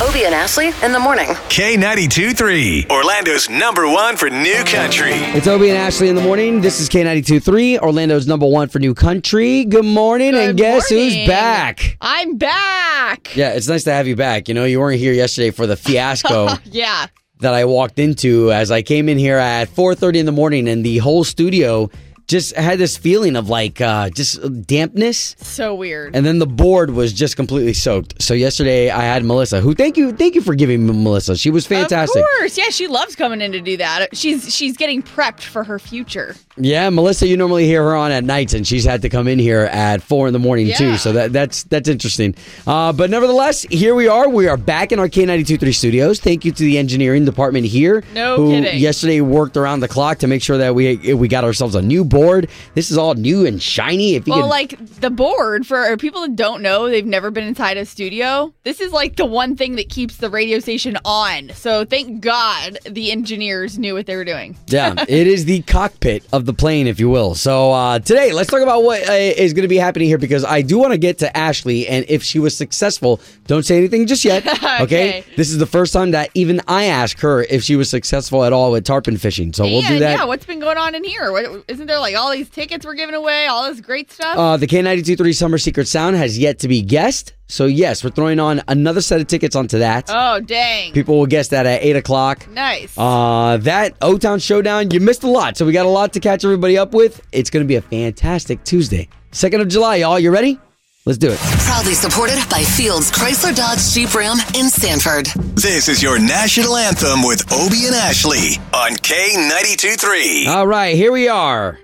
Obie and Ashley in the morning. K92 3, Orlando's number one for new country. It's Obie and Ashley in the morning. This is K92 3, Orlando's number one for new country. Good morning, and Good guess who's back? I'm back. Yeah, it's nice to have you back. You know, you weren't here yesterday for the fiasco Yeah. that I walked into as I came in here at 4.30 in the morning, and the whole studio just had this feeling of like uh, just dampness. So weird. And then the board was just completely soaked. So yesterday I had Melissa, who thank you, thank you for giving me Melissa. She was fantastic. Of course. Yeah, she loves coming in to do that. She's she's getting prepped for her future. Yeah, Melissa, you normally hear her on at nights, and she's had to come in here at four in the morning Yeah. too. So that that's that's interesting. Uh, but nevertheless, here we are. We are back in our K 923 studios. Thank you to the engineering department here, No who kidding. yesterday worked around the clock to make sure that we we got ourselves a new board. This is all new and shiny. If you Well, could, like the board for people that don't know, they've never been inside a studio. This is like the one thing that keeps the radio station on. So thank God the engineers knew what they were doing. yeah, it is the cockpit of the plane, if you will. So uh, today, let's talk about what uh, is going to be happening here because I do want to get to Ashley, and if she was successful, don't say anything just yet. Okay. Okay. This is the first time that even I ask her if she was successful at all with tarpon fishing. So we'll do that. yeah, what's been going on in here? What, isn't there like all these tickets we're giving away, all this great stuff? Uh, the K923 Summer Secret Sound has yet to be guessed. So, yes, we're throwing on another set of tickets onto that. oh, dang. People will guess that at 8 o'clock. nice. Uh, that O Town Showdown, you missed a lot. So, we got a lot to catch everybody up with. It's going to be a fantastic Tuesday. 2nd of July, y'all. You ready? Let's do it. Proudly supported by Fields Chrysler Dodge Jeep Ram in Sanford. This is your national anthem with Obie and Ashley on K92 3. All right, here we are.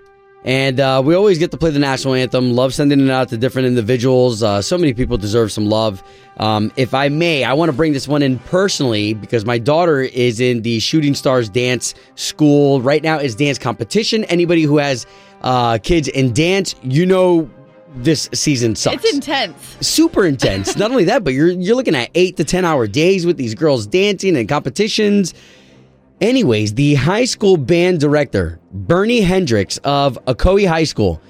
And uh, we always get to play the national anthem. Love sending it out to different individuals. Uh, so many people deserve some love. Um, if I may, I want to bring this one in personally because my daughter is in the Shooting Stars dance school. Right now is dance competition. Anybody who has uh, kids in dance, you know this season sucks it's intense. super intense. Not only that, but you're you're looking at eight to ten hour days with these girls dancing and competitions. Anyways, the high school band director, Bernie Hendricks of Ocoee High School.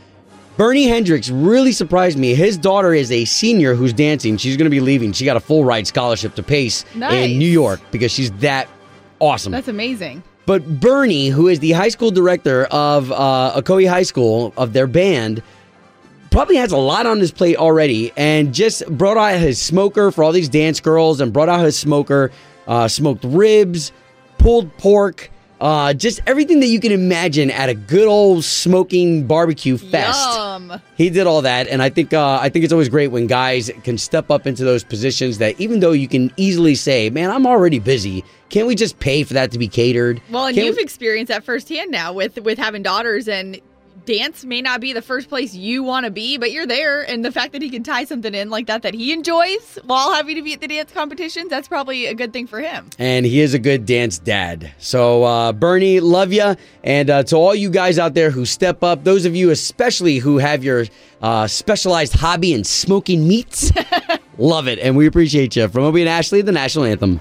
Bernie Hendricks really surprised me. His daughter is a senior who's dancing. She's going to be leaving. She got a full ride scholarship to Pace Nice. in New York because she's that awesome. That's amazing. But Bernie, who is the high school director of uh, Ocoee High School of their band, probably has a lot on his plate already, and just brought out his smoker for all these dance girls, and brought out his smoker, uh, smoked ribs, pulled pork. Uh, just everything that you can imagine at a good old smoking barbecue fest. Yum. He did all that, and I think uh, I think it's always great when guys can step up into those positions that even though you can easily say, "Man, I'm already busy," can't we just pay for that to be catered? Well, and Can't you've we- experienced that firsthand now with with having daughters and dance may not be the first place you want to be, but you're there and the fact that he can tie something in like that that he enjoys while having to be at the dance competitions, that's probably a good thing for him. and he is a good dance dad. So, uh, Bernie, love you. And uh, to all you guys out there who step up, those of you especially who have your uh, specialized hobby in smoking meats, love it. And we appreciate you. From Obie and Ashley, the national anthem.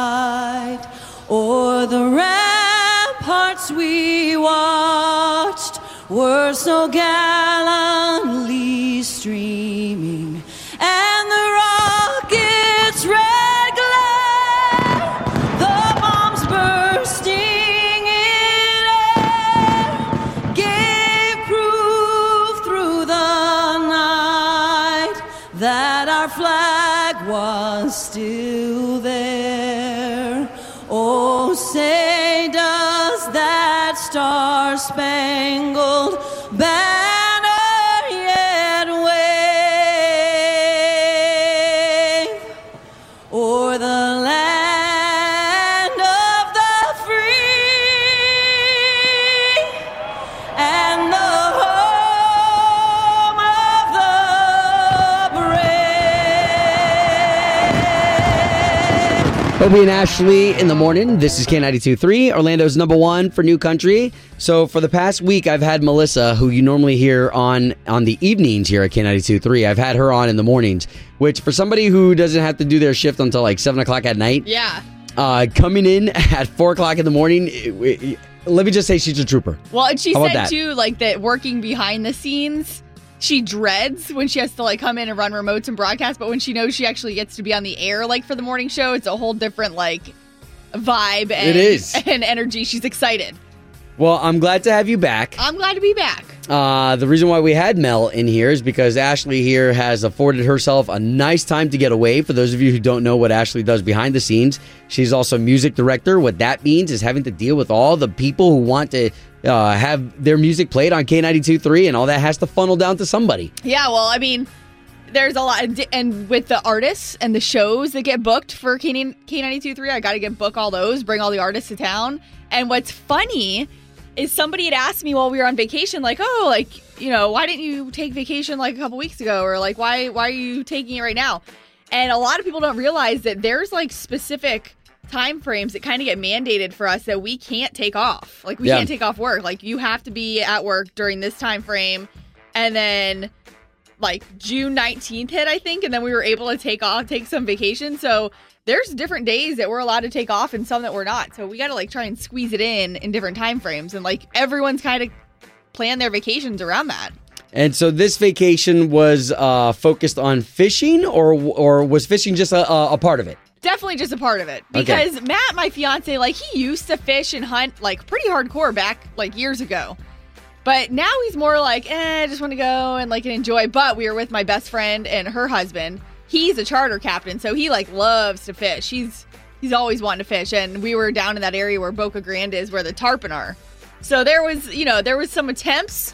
were so gallantly streaming, Obie and Ashley in the morning. This is K92.3, Orlando's number one for new country. So for the past week, I've had Melissa, who you normally hear on on the evenings here at K92.3. I've had her on in the mornings, which for somebody who doesn't have to do their shift until like 7 o'clock at night, Yeah. uh, coming in at 4 o'clock in the morning, it- it- let me just say she's a trooper. Well, and she said that? too, like that working behind the scenes, she dreads when she has to like come in and run remotes and broadcast. But when she knows she actually gets to be on the air, like for the morning show, it's a whole different like vibe and It is. and energy. She's excited. Well, I'm glad to have you back. I'm glad to be back. Uh, the reason why we had Mel in here is because Ashley here has afforded herself a nice time to get away. For those of you who don't know what Ashley does behind the scenes, she's also music director. What that means is having to deal with all the people who want to uh, have their music played on K92.3, and all that has to funnel down to somebody. Yeah, well, I mean, there's a lot, and with the artists and the shows that get booked for K ninety two three, I got to get book all those, bring all the artists to town. And what's funny is somebody had asked me while we were on vacation, like, oh, like you know, why didn't you take vacation like a couple weeks ago, or like why why are you taking it right now? And a lot of people don't realize that there's like specific time frames that kind of get mandated for us that we can't take off. Like we Yeah. can't take off work. Like you have to be at work during this time frame, and then like June 19th hit, I think, and then we were able to take off, take some vacation. So there's different days that we're allowed to take off and some that we're not. So we got to like try and squeeze it in in different time frames, and like everyone's kind of plan their vacations around that. And so this vacation was uh, focused on fishing, or or was fishing just a, a, a part of it? Definitely just a part of it Okay. because Matt, my fiance, like he used to fish and hunt like pretty hardcore back like years ago. But now he's more like, eh, I just want to go and like enjoy. But we were with my best friend and her husband. He's a charter captain, so he like loves to fish. He's he's always wanting to fish, and we were down in that area where Boca Grande is, where the tarpon are. So there was, you know, there was some attempts.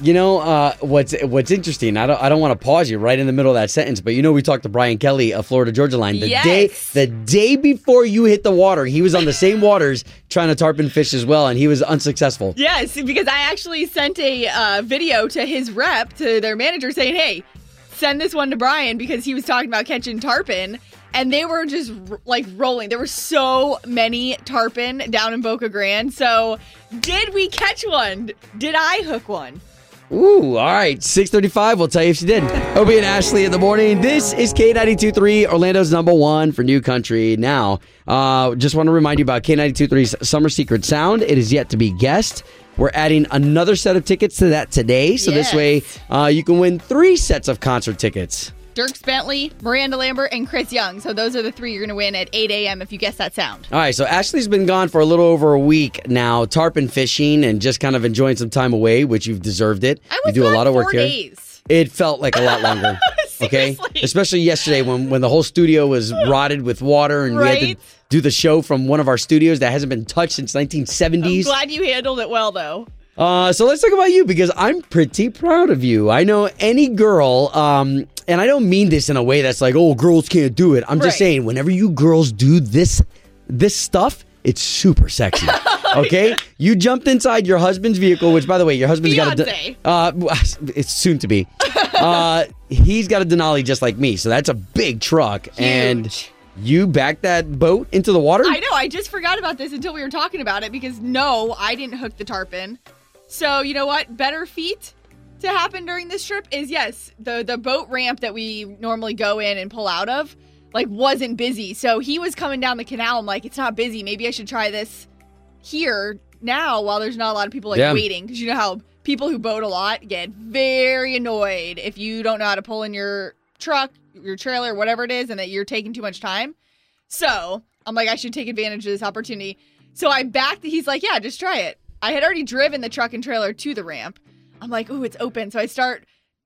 You know uh, what's what's interesting. I don't I don't want to pause you right in the middle of that sentence, but you know we talked to Brian Kelly of Florida Georgia Line the day the day before you hit the water. He was on the same waters trying to tarpon fish as well, and he was unsuccessful. Yes, because I actually sent a uh, video to his rep, to their manager, saying, "Hey, send this one to Brian because he was talking about catching tarpon." And they were just like rolling. There were so many tarpon down in Boca Grande. So, did we catch one? Did I hook one? Ooh, all right. 635, we'll tell you if she did. Obie and Ashley in the morning. This is K92.3, Orlando's number one for new country. Now, uh, just want to remind you about K92.3's Summer Secret Sound. It is yet to be guessed. We're adding another set of tickets to that today. So this way, uh, you can win three sets of concert tickets. Dierks Bentley, Miranda Lambert, and Chris Young. So, those are the three you're going to win at 8 a.m. if you guess that sound. All right, so Ashley's been gone for a little over a week now, tarpon fishing and just kind of enjoying some time away, which you've deserved it. I you was do a lot of work here. days. It felt like a lot longer. okay, especially yesterday when when the whole studio was rotted with water and we had to do the show from one of our studios that hasn't been touched since I'm 1970s. glad you handled it well, though. Uh, so let's talk about you because I'm pretty proud of you. I know any girl, um, and I don't mean this in a way that's like, oh, girls can't do it. I'm just Right. saying, whenever you girls do this, this stuff, it's super sexy. Okay, you jumped inside your husband's vehicle, which, by the way, your husband's got a. Uh, it's soon to be. Uh, he's got a Denali just like me, so that's a big truck, and Huge. you backed that boat into the water. I know. I just forgot about this until we were talking about it because no, I didn't hook the tarpon. So you know what? Better feat to happen during this trip is yes, the the boat ramp that we normally go in and pull out of like wasn't busy. So he was coming down the canal. I'm like, it's not busy. Maybe I should try this here now while there's not a lot of people like Yeah. waiting because you know how people who boat a lot get very annoyed if you don't know how to pull in your truck, your trailer, whatever it is, and that you're taking too much time. So I'm like, I should take advantage of this opportunity. So I backed. He's like, yeah, just try it. I had already driven the truck and trailer to the ramp. I'm like, ooh, it's open. So I start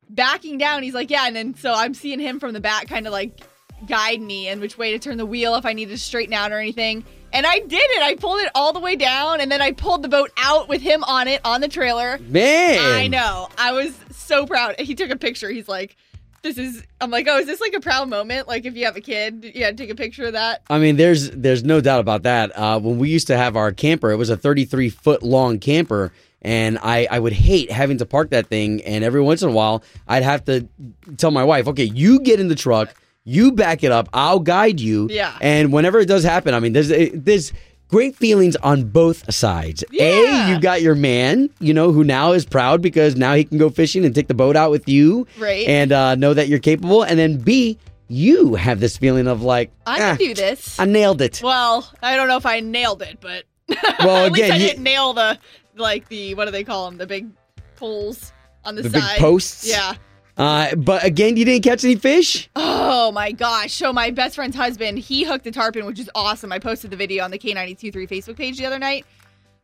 backing down. He's like, yeah. And then so I'm seeing him from the back kind of like guide me and which way to turn the wheel if I needed to straighten out or anything. And I did it. I pulled it all the way down and then I pulled the boat out with him on it on the trailer. Man, I know. I was so proud. He took a picture. He's like, this is I'm like, oh, is this like a proud moment? Like if you have a kid, yeah, take a picture of that. I mean, there's there's no doubt about that. Uh, when we used to have our camper, it was a 33 foot long camper, and I I would hate having to park that thing. And every once in a while, I'd have to tell my wife, "Okay, you get in the truck, You back it up. I'll guide you. Yeah. And whenever it does happen, I mean, there's there's great feelings on both sides. Yeah. A, you got your man, you know, who now is proud because now he can go fishing and take the boat out with you, Right. And uh, know that you're capable. And then B, you have this feeling of like, I "Ah, can do this. I nailed it. well, I don't know if I nailed it, but Well, at least again, I you- didn't nail the like the what do they call them? The big poles on the, The big side. posts? Yeah. Uh, but again, you didn't catch any fish. Oh my gosh. So my best friend's husband, he hooked the tarpon, which is awesome. I posted the video on the K923 Facebook page the other night.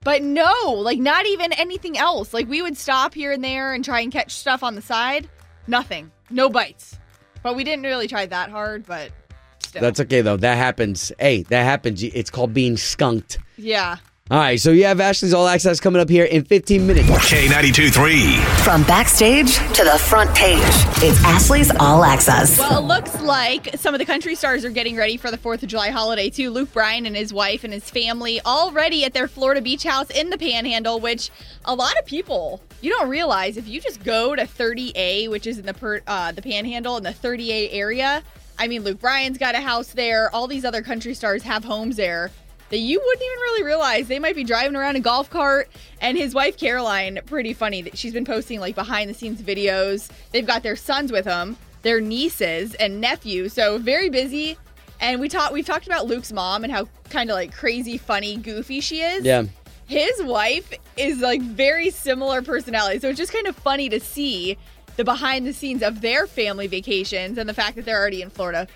But no, like not even anything else. Like we would stop here and there and try and catch stuff on the side. Nothing. No bites. But we didn't really try that hard, but still. That's okay though. That happens. Hey, that happens. It's called being skunked. yeah. All right, so you have Ashley's All Access coming up here in 15 minutes. K92 3. From backstage to the front page, it's Ashley's All Access. Well, it looks like some of the country stars are getting ready for the 4th of July holiday, too. Luke Bryan and his wife and his family already at their Florida beach house in the Panhandle, which a lot of people, you don't realize, if you just go to 30A, which is in the, per, uh, the Panhandle, in the 30A area, I mean, Luke Bryan's got a house there. All these other country stars have homes there that you wouldn't even really realize. They might be driving around a golf cart and his wife caroline pretty funny that she's been posting like behind the scenes videos. They've got their sons with them their nieces and nephew so very busy. And we talked we've talked about luke's mom and how kind of like crazy funny goofy she is. Yeah. his wife is like very similar personality so it's just kind of funny to see the behind the scenes of their family vacations and the fact that they're already in florida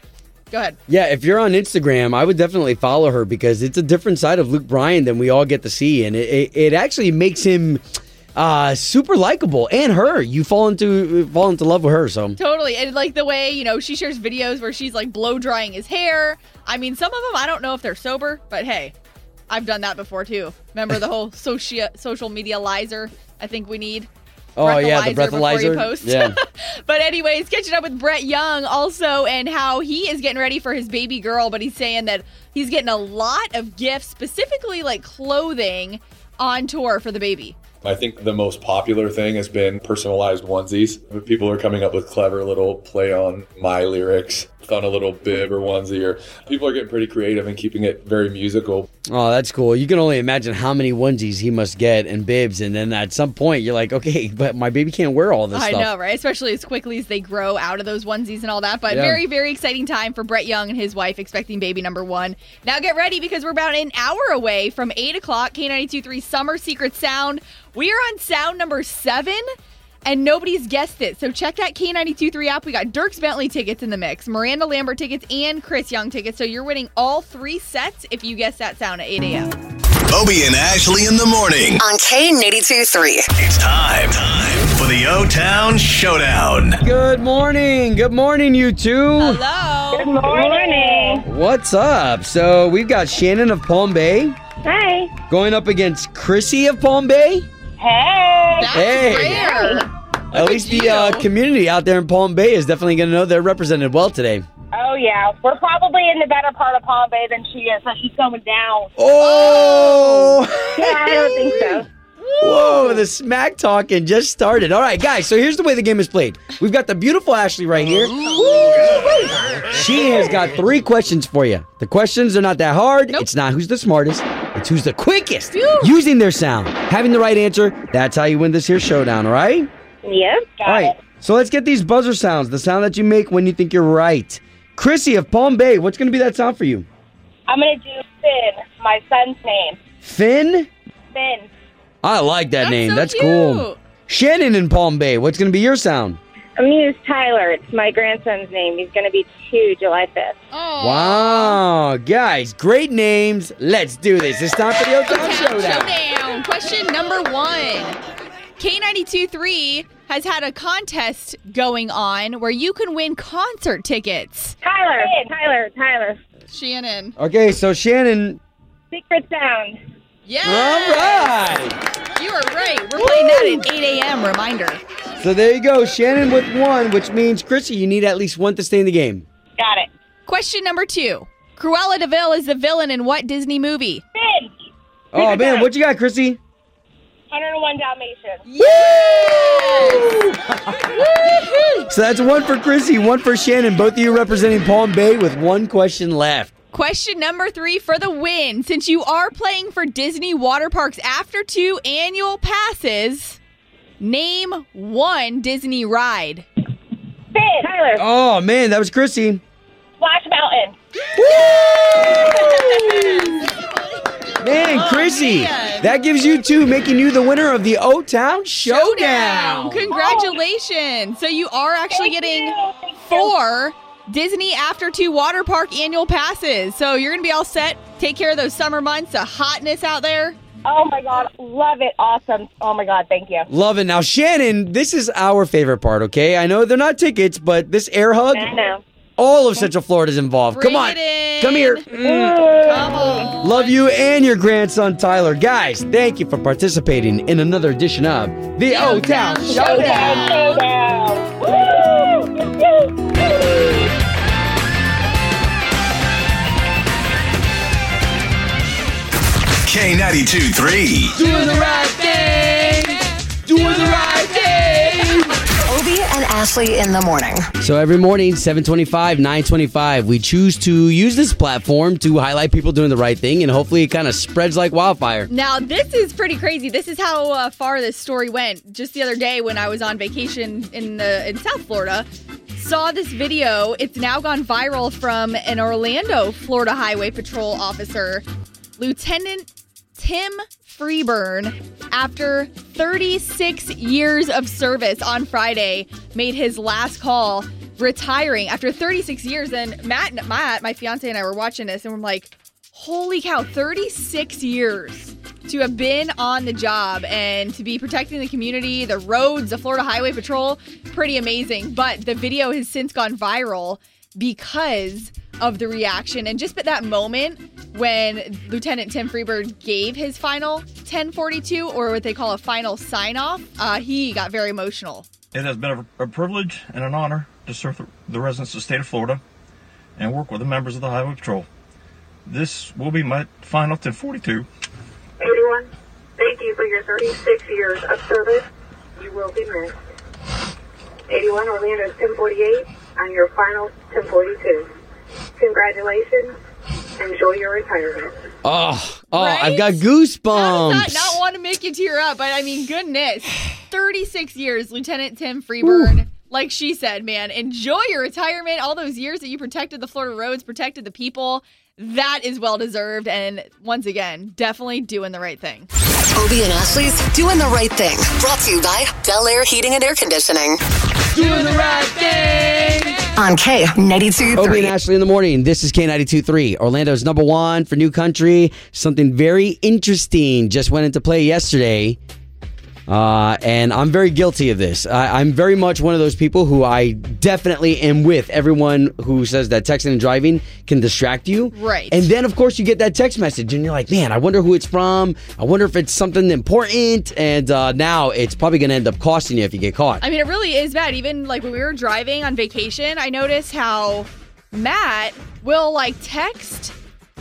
go ahead Yeah, if you're on Instagram, I would definitely follow her because it's a different side of Luke Bryan than we all get to see, and it, it, it actually makes him uh, super likable. And her, you fall into fall into love with her. So Totally. And like the way, you know, she shares videos where she's like blow drying his hair. I mean, some of them I don't know if they're sober, but hey, I've done that before too. Remember the whole social social media lizer I think we need? Oh yeah, the before you breathalyzer. post. Yeah, but anyways, catching up with Brett Young also and how he is getting ready for his baby girl, but he's saying that he's getting a lot of gifts, specifically like clothing on tour for the baby. I think the most popular thing has been personalized onesies. People are coming up with clever little play on my lyrics, on a little bib or onesie, or people are getting pretty creative and keeping it very musical. oh that's cool. You can only imagine how many onesies he must get and bibs, and then at some point you're like, okay, but my baby can't wear all this I stuff. know, right? Especially as quickly as they grow out of those onesies and all that. But Yeah. very, very exciting time for Brett Young and his wife expecting baby number one. Now get ready because we're about an hour away from 8 o'clock, K923 Summer Secret Sound. We are on sound number seven. And nobody's guessed it. So check that K923 app. We got Dierks Bentley tickets in the mix, Miranda Lambert tickets, and Chris Young tickets. So you're winning all three sets if you guess that sound at 8 a.m. Obie and Ashley in the morning. On K82 3. It's time, time for the O Town Showdown. Good morning. Good morning, you two. Hello. Good morning. What's up? So we've got Shannon of Palm Bay Hi. going up against Chrissy of Palm Bay. Hey. That's Hey. rare. At least the uh, community out there in Palm Bay is definitely going to know they're represented well today. Oh yeah, we're probably in the better part of Palm Bay than she is, so she's going down. Oh! Yeah, I don't think so. Whoa, the smack talking just started. All right, guys, so here's the way the game is played. We've got the beautiful Ashley right here. She has got three questions for you. The questions are not that hard. Nope. It's not who's the smartest, it's who's the quickest using their sound. Having the right answer, that's how you win this here showdown, all right? Yep. Got All right, it. so let's get these buzzer sounds, the sound that you make when you think you're right. Chrissy of Palm Bay, what's going to be that sound for you? I'm gonna do Finn, my son's name. Finn? Finn. I like that That's name. so That's cute. cool. Shannon in Palm Bay, what's going to be your sound? I'm gonna Tyler. It's my grandson's name. He's gonna be two July 5th. Oh. Wow, guys, great names. Let's do this. It's time for the O-Town Town Showdown. Showdown. Question number one. K92 3 has had a contest going on where you can win concert tickets. Tyler. Tyler. Tyler. Shannon. Okay, so Shannon. Secret sound. Yes. All right. You are right. We're playing that at 8 a.m. Reminder. So there you go. Shannon with one, which means, Chrissy, you need at least one to stay in the game. Got it. Question number two. Cruella de Vil is the villain in what Disney movie? Finn. Oh, Secret man, what you got, Chrissy? 101 Dalmatians. So that's one for Chrissy, one for Shannon. Both of you representing Palm Bay with one question left. Question number three for the win. Since you are playing for Disney Water Parks after two annual passes, name one Disney ride. Finn. Tyler. Oh man, that was Chrissy. Splash Mountain. Man, oh, Chrissy, that gives you two, making you the winner of the O Town Showdown. Congratulations. So you are actually Thank getting you. Thank you. four Disney After Two Water Park annual passes. So you're going to be all set. Take care of those summer months, the hotness out there. Oh my God. Love it. Awesome. Oh my God. Thank you. Love it. Now, Shannon, this is our favorite part, okay? I know they're not tickets, but this air hug, I know. all of Central Florida is involved. Bring Come on. it in. Come here. Mm. Come on. Love you and your grandson, Tyler. Guys, thank you for participating in another edition of the O Town Showdown. Showdown. K92 3. Doing the right thing. Doing the right thing. Obie and Ashley in the morning. So every morning, 725, 925, we choose to use this platform to highlight people doing the right thing, and hopefully it kind of spreads like wildfire. Now, this is pretty crazy. This is how uh, far this story went. Just the other day when I was on vacation in the in South Florida, saw this video. It's now gone viral from an Orlando, Florida Highway Patrol officer, Lieutenant Tim Freeburn, after 36 years of service on Friday, made his last call, retiring after 36 years. And Matt, Matt, my fiance and I were watching this, and we're like, holy cow, 36 years to have been on the job and to be protecting the community, the roads, the Florida Highway Patrol, pretty amazing. But the video has since gone viral because of the reaction and just at that moment when Lieutenant Tim Freebird gave his final 1042 or what they call a final sign off, uh, he got very emotional. It has been a, a privilege and an honor to serve the, the residents of the state of Florida and work with the members of the Highway Patrol. This will be my final 1042. Everyone, thank you for your 36 years of service. You will be missed. 81 Orlando's 1048 on your final 1042. Congratulations. Enjoy your retirement. Oh, oh, Right? I've got goosebumps. does that not want to make you tear up? But I mean, goodness, 36 years, Lieutenant Tim Freeburn. Like she said, man, enjoy your retirement. All those years that you protected the Florida roads, protected the people. That is well deserved. And once again, definitely doing the right thing. Obie and Ashley's doing the right thing. Brought to you by Bel Air Heating and Air Conditioning. doing the right thing. On K92 Obie and Ashley in the morning. This is K92.3. Orlando's number one for new country. Something very interesting just went into play yesterday. Uh, and I'm very guilty of this. I, I'm very much one of those people who I definitely am with everyone who says that texting and driving can distract you. Right. And then, of course, you get that text message and you're like, man, I wonder who it's from. I wonder if it's something important. And uh, now it's probably going to end up costing you if you get caught. I mean, it really is bad. Even like when we were driving on vacation, I noticed how Matt will like text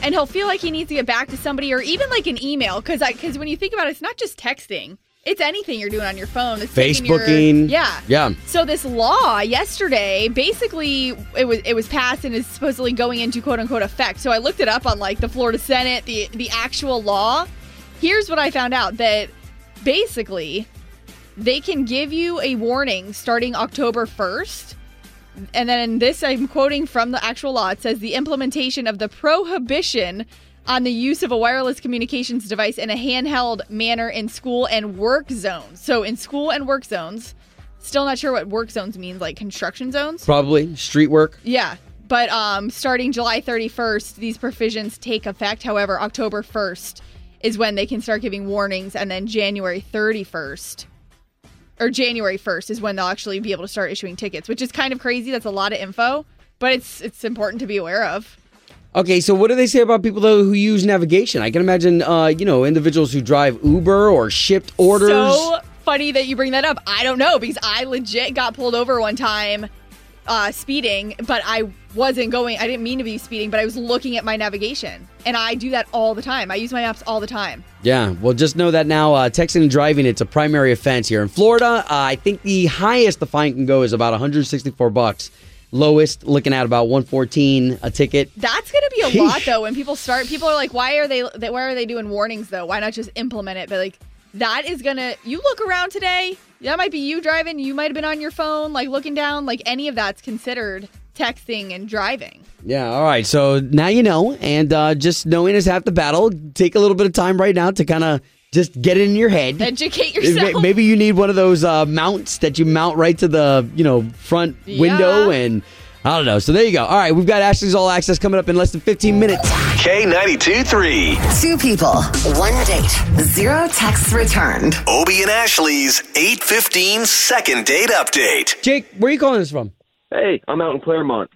and he'll feel like he needs to get back to somebody or even like an email because because when you think about it, it's not just texting. It's anything you're doing on your phone. It's taking your- Facebooking. yeah. Yeah. So this law yesterday, basically, it was it was passed and is supposedly going into quote unquote effect. So I looked it up on like the Florida Senate, the the actual law. Here's what I found out that basically they can give you a warning starting October 1st. And then this I'm quoting from the actual law. It says the implementation of the prohibition on the use of a wireless communications device in a handheld manner in school and work zones. So in school and work zones, still not sure what work zones means, like construction zones. Probably street work. Yeah. But um, starting July 31st, these provisions take effect. However, October 1st is when they can start giving warnings, and then January 31st or January 1st is when they'll actually be able to start issuing tickets, which is kind of crazy. That's a lot of info, but it's it's important to be aware of. Okay, so what do they say about people though who use navigation? I can imagine, uh, you know, individuals who drive Uber or Shipt orders. So funny that you bring that up. I don't know because I legit got pulled over one time uh, speeding, but I wasn't going, I didn't mean to be speeding, but I was looking at my navigation. And I do that all the time. I use my apps all the time. Yeah, well, just know that now uh, texting and driving, it's a primary offense here. In Florida, uh, I think the highest the fine can go is about 164 bucks. Lowest, looking at about 114 a ticket. That's going to be a lot though when people start people are like why are they why are they doing warnings though? Why not just implement it? But like that is going to you look around today, that might be you driving, you might have been on your phone like looking down, like any of that's considered texting and driving. Yeah, all right. So now you know, and uh, just knowing is half the battle. Take a little bit of time right now to kind of just get it in your head. Educate yourself. Maybe you need one of those uh, mounts that you mount right to the you know front window, and I don't know. So there you go. All right, we've got Ashley's All Access coming up in less than 15 minutes. K92 3. Two people, one date, zero texts returned. Obie and Ashley's 815 second date update. Jake, where are you calling us from? Hey, I'm out in Clermont.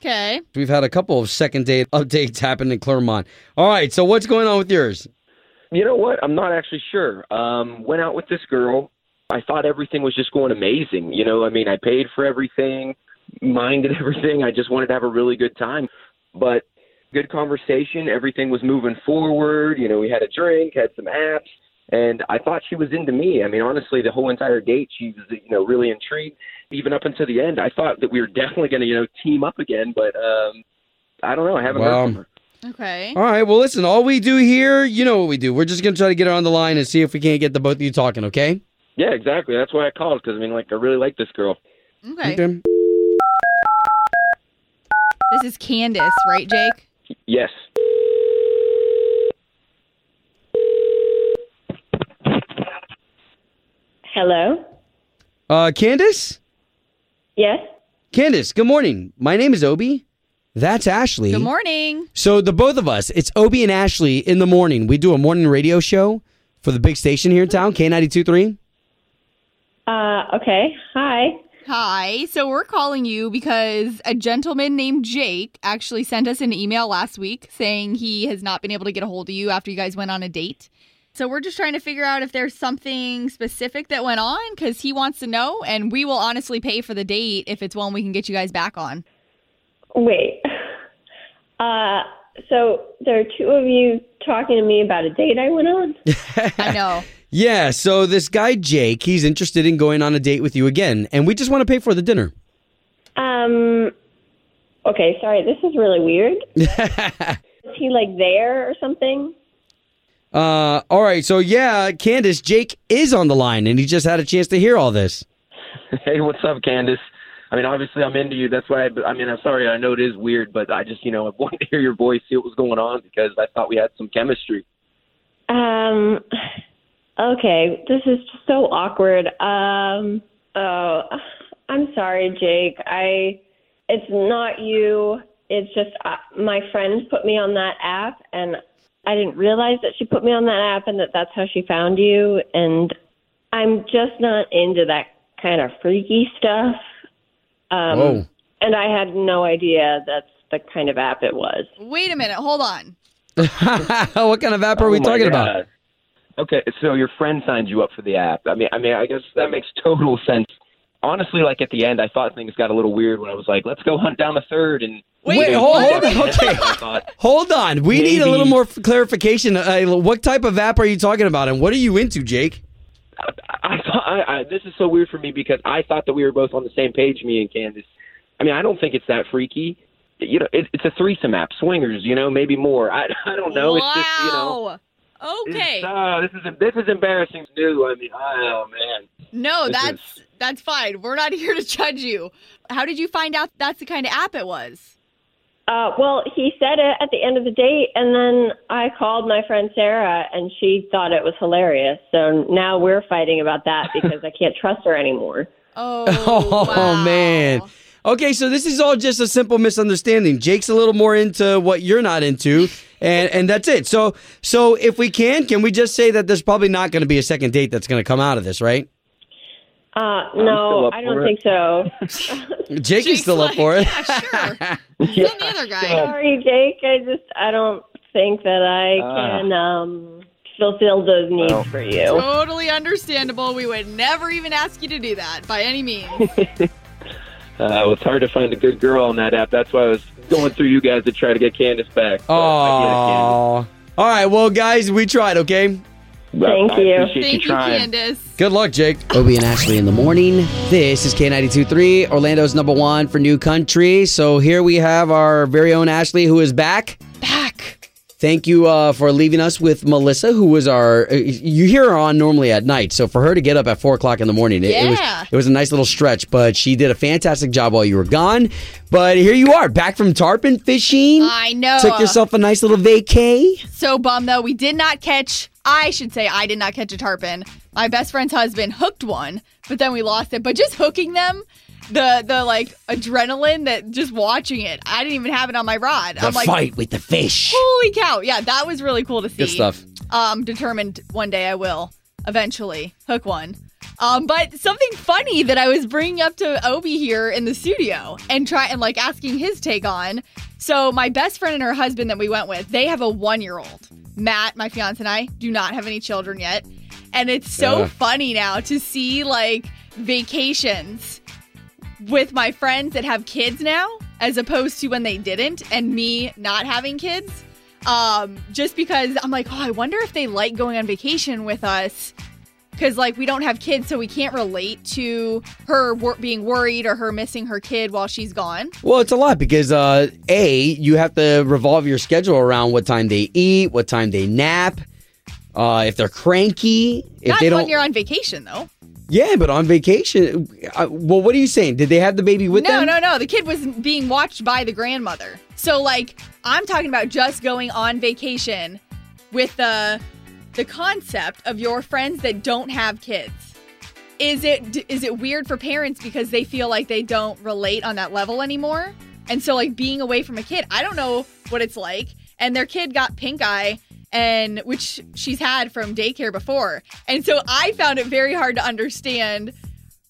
Okay. We've had a couple of second date updates happen in Clermont. All right, so what's going on with yours? You know what? I'm not actually sure. Um, went out with this girl. I thought everything was just going amazing. You know, I mean, I paid for everything, minded everything. I just wanted to have a really good time. But good conversation. Everything was moving forward. You know, we had a drink, had some apps, and I thought she was into me. I mean, honestly, the whole entire date, she was, you know, really intrigued. Even up until the end, I thought that we were definitely going to, you know, team up again. But um, I don't know. I haven't Well, heard from her. Okay. All right, well, listen, all we do here, you know what we do. We're just going to try to get her on the line and see if we can't get the both of you talking, okay? Yeah, exactly. That's why I called because I mean, like, I really like this girl. Okay. This is Candace, right, Jake? Yes. Hello? Uh, Candace? Yes? Candace, good morning. My name is Obi. That's Ashley. Good morning. So the both of us, it's Obi and Ashley in the morning. We do a morning radio show for the big station here in town, K92.3. Uh, okay. Hi. Hi. So we're calling you because a gentleman named Jake actually sent us an email last week saying he has not been able to get a hold of you after you guys went on a date. So we're just trying to figure out if there's something specific that went on because he wants to know, and we will honestly pay for the date if it's one we can get you guys back on. Wait. Uh, so there are two of you talking to me about a date I went on? I know. Yeah, so this guy Jake, he's interested in going on a date with you again, and we just want to pay for the dinner. Um, okay, sorry. This is really weird. is he like there or something? Uh, all right, so yeah, Candace, Jake is on the line, and he just had a chance to hear all this. Hey, what's up, Candace? I mean, obviously, I'm into you. That's why. I, I mean, I'm sorry. I know it is weird, but I just, you know, I wanted to hear your voice, see what was going on, because I thought we had some chemistry. Um, okay. This is so awkward. Um, oh, I'm sorry, Jake. I, it's not you. It's just uh, my friend put me on that app, and I didn't realize that she put me on that app, and that that's how she found you. And I'm just not into that kind of freaky stuff. Um, Whoa. And I had no idea that's the kind of app it was. Wait a minute. Hold on. what kind of app are we Oh, my talking about? Okay, so your friend signed you up for the app. I mean, I mean, I guess that makes total sense. Honestly, like at the end, I thought things got a little weird when I was like, "Let's go hunt down the third and Wait, you know, hold, hold on. Okay. Thought, Hold on. We need a little more clarification. Uh, what type of app are you talking about, and what are you into, Jake? I thought I, I, this is so weird for me because I thought that we were both on the same page, me and Candace. I mean, I don't think it's that freaky. You know, it, it's a threesome app, swingers. You know, maybe more. I, I don't know. It's just you know. Wow. Okay. Uh, this is this is embarrassing new. I mean, oh man. No, This that's that's fine. We're not here to judge you. How did you find out that's the kind of app it was? Uh, well, he said it at the end of the date, and then I called my friend Sarah, and she thought it was hilarious. So now we're fighting about that because I can't trust her anymore. Oh, Oh, man. Okay, so this is all just a simple misunderstanding. Jake's a little more into what you're not into, and and that's it. So so if we can, can we just say that there's probably not going to be a second date that's going to come out of this, right? Uh, no, I don't it. think so. Jake is still up for it. Yeah, sure. Still the other guy. Sorry, Jake. I just I don't think that I Ah. can um, fulfill those needs Well. for you. Totally understandable. We would never even ask you to do that by any means. Uh, it was hard to find a good girl on that app. That's why I was going through you guys to try to get Candace back. Oh. All right, well, guys, we tried, okay? Thank I you. appreciate Thank you, trying. Candace. Good luck, Jake. Obie and Ashley in the morning. This is K92.3, Orlando's number one for new country. So here we have our very own Ashley, who is back. Back. Thank you uh, for leaving us with Melissa, who was our. uh, You hear her on normally at night, so for her to get up at four o'clock in the morning, it, it was Yeah. it was a nice little stretch. But she did a fantastic job while you were gone. But here you are, back from tarpon fishing. I know. Took yourself a nice little vacay. So bummed though. We did not catch. I should say I did not catch a tarpon. My best friend's husband hooked one, but then we lost it. But just hooking them, the the like adrenaline that just watching it. I didn't even have it on my rod. The I'm like, fight with the fish. holy cow! Yeah, that was really cool to see. Good stuff. Um, determined one day I will eventually hook one. Um, but something funny that I was bringing up to Obi here in the studio and try and like asking his take on. So my best friend and her husband that we went with, they have a one year old. Matt, my fiance, and I do not have any children yet, and it's so funny now to see like vacations with my friends that have kids now as opposed to when they didn't and me not having kids. Um just because i'm like oh i wonder if they like going on vacation with us because like we don't have kids so we can't relate to her wor- being worried or her missing her kid while she's gone Well, it's a lot because uh, a you have to revolve your schedule around what time they eat, what time they nap, uh, if they're cranky, if not they when don't. you're on vacation though Yeah, but on vacation. Uh, well, what are you saying? Did they have the baby with no them? No, no no the kid was being watched by the grandmother so like i'm talking about just going on vacation with the the concept of your friends that don't have kids is it is it weird for parents because they feel like they don't relate on that level anymore and so like being away from a kid i don't know what it's like and their kid got pink eye and which she's had from daycare before and so i found it very hard to understand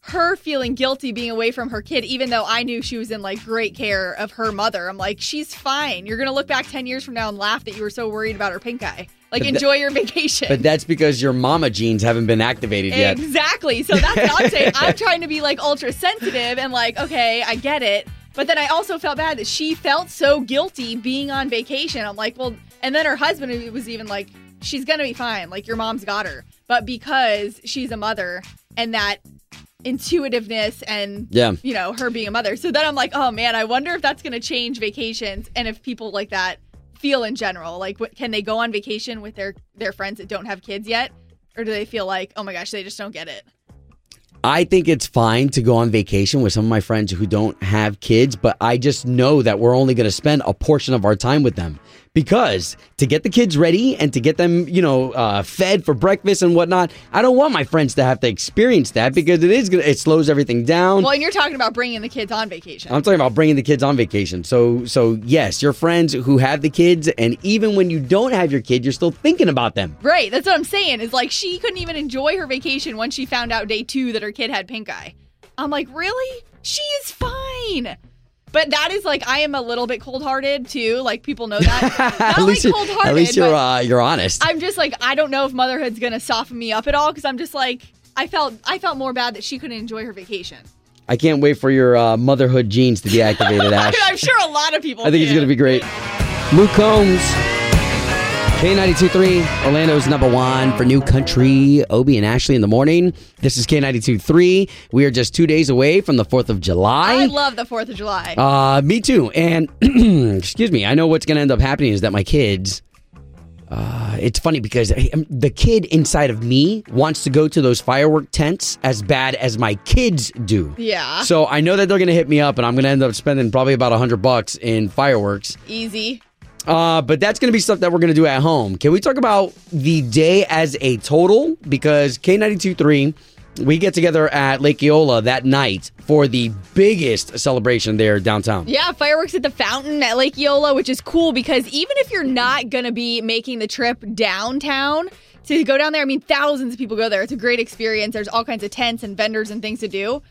her feeling guilty being away from her kid, even though I knew she was in like great care of her mother. I'm like, she's fine. You're gonna look back ten years from now and laugh that you were so worried about her pink eye. Like, But enjoy your vacation. But that's because your mama genes haven't been activated yet. Exactly. So that's what I'm saying. I'm trying to be like ultra sensitive and like, okay, I get it. But then I also felt bad that she felt so guilty being on vacation. I'm like, well, and then her husband was even like, she's gonna be fine. Like your mom's got her. But because she's a mother and that intuitiveness and Yeah. you know her being a mother so then i'm like oh man i wonder if that's going to change vacations and if people like that feel in general? Like what, can they go on vacation with their their friends that don't have kids yet? Or do they feel like oh my gosh they just don't get it? I think it's fine to go on vacation with some of my friends who don't have kids, but I just know that we're only going to spend a portion of our time with them because to get the kids ready and to get them, you know, uh, fed for breakfast and whatnot, I don't want my friends to have to experience that because it is gonna, it slows everything down. well and you're talking about bringing the kids on vacation I'm talking about bringing the kids on vacation. So, so yes, your friends who have the kids, and even when you don't have your kid, you're still thinking about them. right that's what i'm saying is like she couldn't even enjoy her vacation once she found out day two that her kid had pink eye i'm like really she is fine but that is like I am a little bit cold hearted too. Like people know that. Not at like least, cold hearted. at least you're uh, you're honest. I'm just like I don't know if motherhood's gonna soften me up at all because I'm just like I felt I felt more bad that she couldn't enjoy her vacation. I can't wait for your uh, motherhood genes to be activated, Ash. I'm sure a lot of people. I think it's going to be great. Luke Combs, K92.3, Orlando's number one for new country. Obie and Ashley in the morning. This is K92.3. We are just two days away from the 4th of July. I love the Fourth of July. Uh, me too. And excuse me, I know what's going to end up happening is that my kids. Uh, it's funny because um, the kid inside of me wants to go to those firework tents as bad as my kids do. yeah. So I know that they're going to hit me up, and I'm going to end up spending probably about a hundred bucks in fireworks. Easy. Uh, but that's going to be stuff that we're going to do at home. Can we talk about the day as a total? Because K92 3, we get together at Lake Eola that night for the biggest celebration there downtown. Yeah, fireworks at the fountain at Lake Eola, which is cool because even if you're not going to be making the trip downtown to go down there, I mean, thousands of people go there. It's a great experience. There's all kinds of tents and vendors and things to do.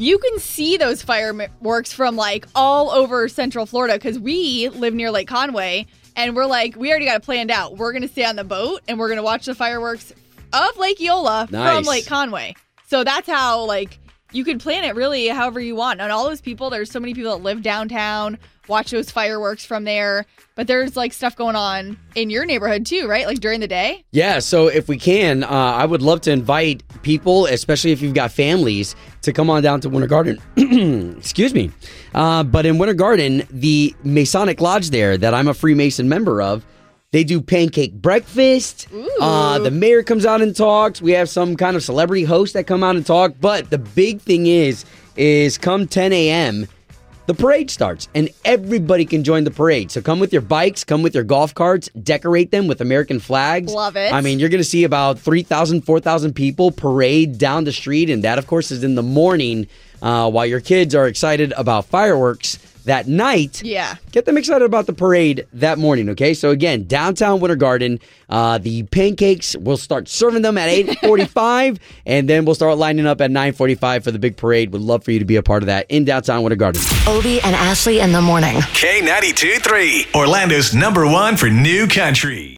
You can see those fireworks from like all over Central Florida because we live near Lake Conway and we're like, we already got it planned out. We're going to stay on the boat and we're going to watch the fireworks of Lake Eola Nice. from Lake Conway. So that's how like you could plan it really however you want. And all those people, there's so many people that live downtown, watch those fireworks from there. But there's like stuff going on in your neighborhood too, right? Like during the day. Yeah, so if we can, uh, I would love to invite people, especially if you've got families, to come on down to Winter Garden. Excuse me. Uh, but in Winter Garden, the Masonic Lodge there that I'm a Freemason member of, they do pancake breakfast. Uh, the mayor comes out and talks. We have some kind of celebrity host that come out and talk. But the big thing is, is come 10 a.m the parade starts and everybody can join the parade. So come with your bikes, come with your golf carts, decorate them with American flags. Love it. I mean, you're going to see about 3,000, 4,000 people parade down the street. And that, of course, is in the morning uh, while your kids are excited about fireworks that night. Yeah. Get them excited about the parade that morning, okay? So again, downtown Winter Garden, uh, the pancakes, we'll start serving them at 8.45, and then we'll start lining up at 9.45 for the big parade. Would love for you to be a part of that in downtown Winter Garden. Obie and Ashley in the morning. K92 3, Orlando's number one for new country.